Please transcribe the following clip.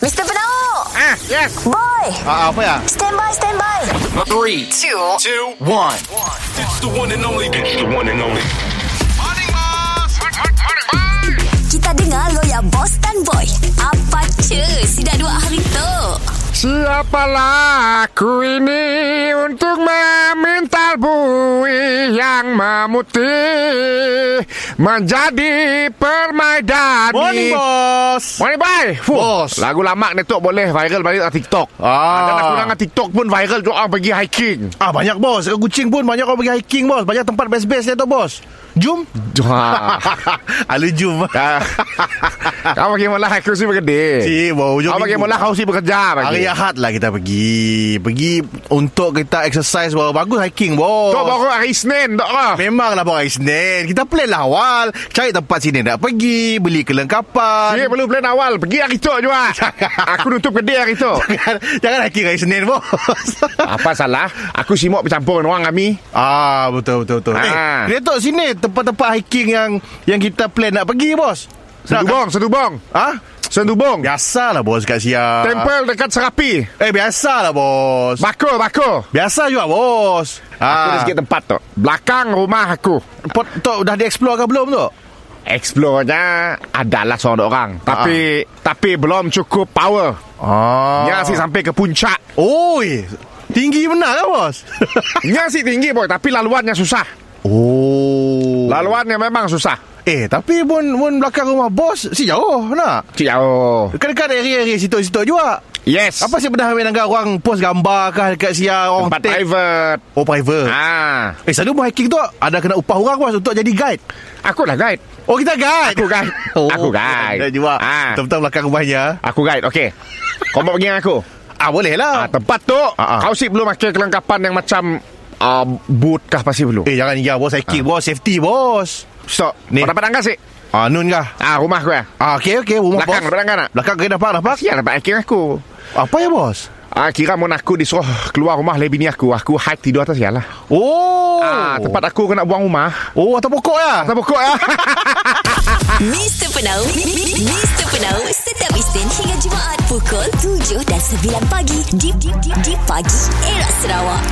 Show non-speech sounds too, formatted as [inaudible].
Mr. Penau Ah, yes. Boy Ah, apa ya? Stand by, stand by Three, two, two, one. it's the one and only. It's the one and only. Kita dengar lo ya Boss dan Boy Apa cu Si dah dua hari tu Siapalah aku ini untuk memintal bui yang memutih menjadi permaidani. Morning, bos. Morning, bye. Fuh, Bos. Lagu lama ni tu boleh viral balik kat TikTok. Ah. Dan aku dengan TikTok pun viral tu orang pergi hiking. Ah banyak bos. Kat Kuching pun banyak orang pergi hiking bos. Banyak tempat best-best dia tu bos. Jom. Ha. Alu jom. Ah. Kau pergi mula aku si bergede. Si, bau jom. Kau pergi mula kau si bekerja Hari pagi. Ahad lah kita pergi. Pergi untuk kita exercise bos. Bagus hiking bos. Kau baru hari Isnin tak lah. Memanglah bos hari Senin. Kita plan lah awal. Cari tempat sini nak pergi. Beli kelengkapan. Dia perlu plan awal Pergi hari tu juga [laughs] Aku nutup kedai hari tu jangan, jangan hiking hari Senin bos. Apa salah Aku simuk bercampur dengan orang kami Ah betul betul betul. Ah. Eh, Datuk sini tempat-tempat hiking yang yang kita plan nak pergi bos. Sendubong Sendubong Ah? Sendubong Biasalah bos kat siap. Tempel dekat Serapi Eh biasalah bos. Bako Bako Biasa juga bos. Aku ada sikit tempat tu Belakang rumah aku Pot tok dah dieksplor ke belum tu? Explore-nya Adalah seorang orang Tapi Tapi belum cukup power Ah. Nya sih sampai ke puncak Oi. Tinggi benar kan bos? [laughs] Nya sih tinggi boy Tapi laluannya susah oh. Laluannya memang susah Eh tapi pun pun belakang rumah bos si jauh nak. Cik oh. Dekat-dekat area-area situ-situ juga. Yes Apa sih pernah ambil dengan orang post gambar kah dekat sia orang Tempat take? private Oh private. Ah, Eh selalu mau hiking tu ada kena upah orang bos untuk jadi guide. Aku lah guide Oh kita guide. Aku guide [laughs] Aku guide Ada juga. ah. Betul-betul belakang rumahnya. Aku guide Okey Kau mau pergi dengan aku Ah boleh lah. ah, Tempat tu Ah, ah. Kau sih belum pakai kelengkapan yang macam uh, Boot kah pasti belum Eh jangan ya bos hiking bos safety bos. So Ni. Kau dapat angkat sih Ah nun kah? Ah rumah aku ya Ah okey okey rumah Belakang bos. Belakang nak Belakang kena dapat dapat. Siapa dapat hiking aku Apa ya bos? Ah, kira mun aku disuruh keluar rumah lebih bini aku Aku hike tidur atas ya lah Oh. ah, Tempat aku kena buang rumah Oh atas pokok ya. Tak pokok [laughs] ya Mr. Penau Mr. Penau Setiap Isnin hingga Jumaat Pukul 7 dan 9 pagi Di, di, di, di pagi Era Sarawak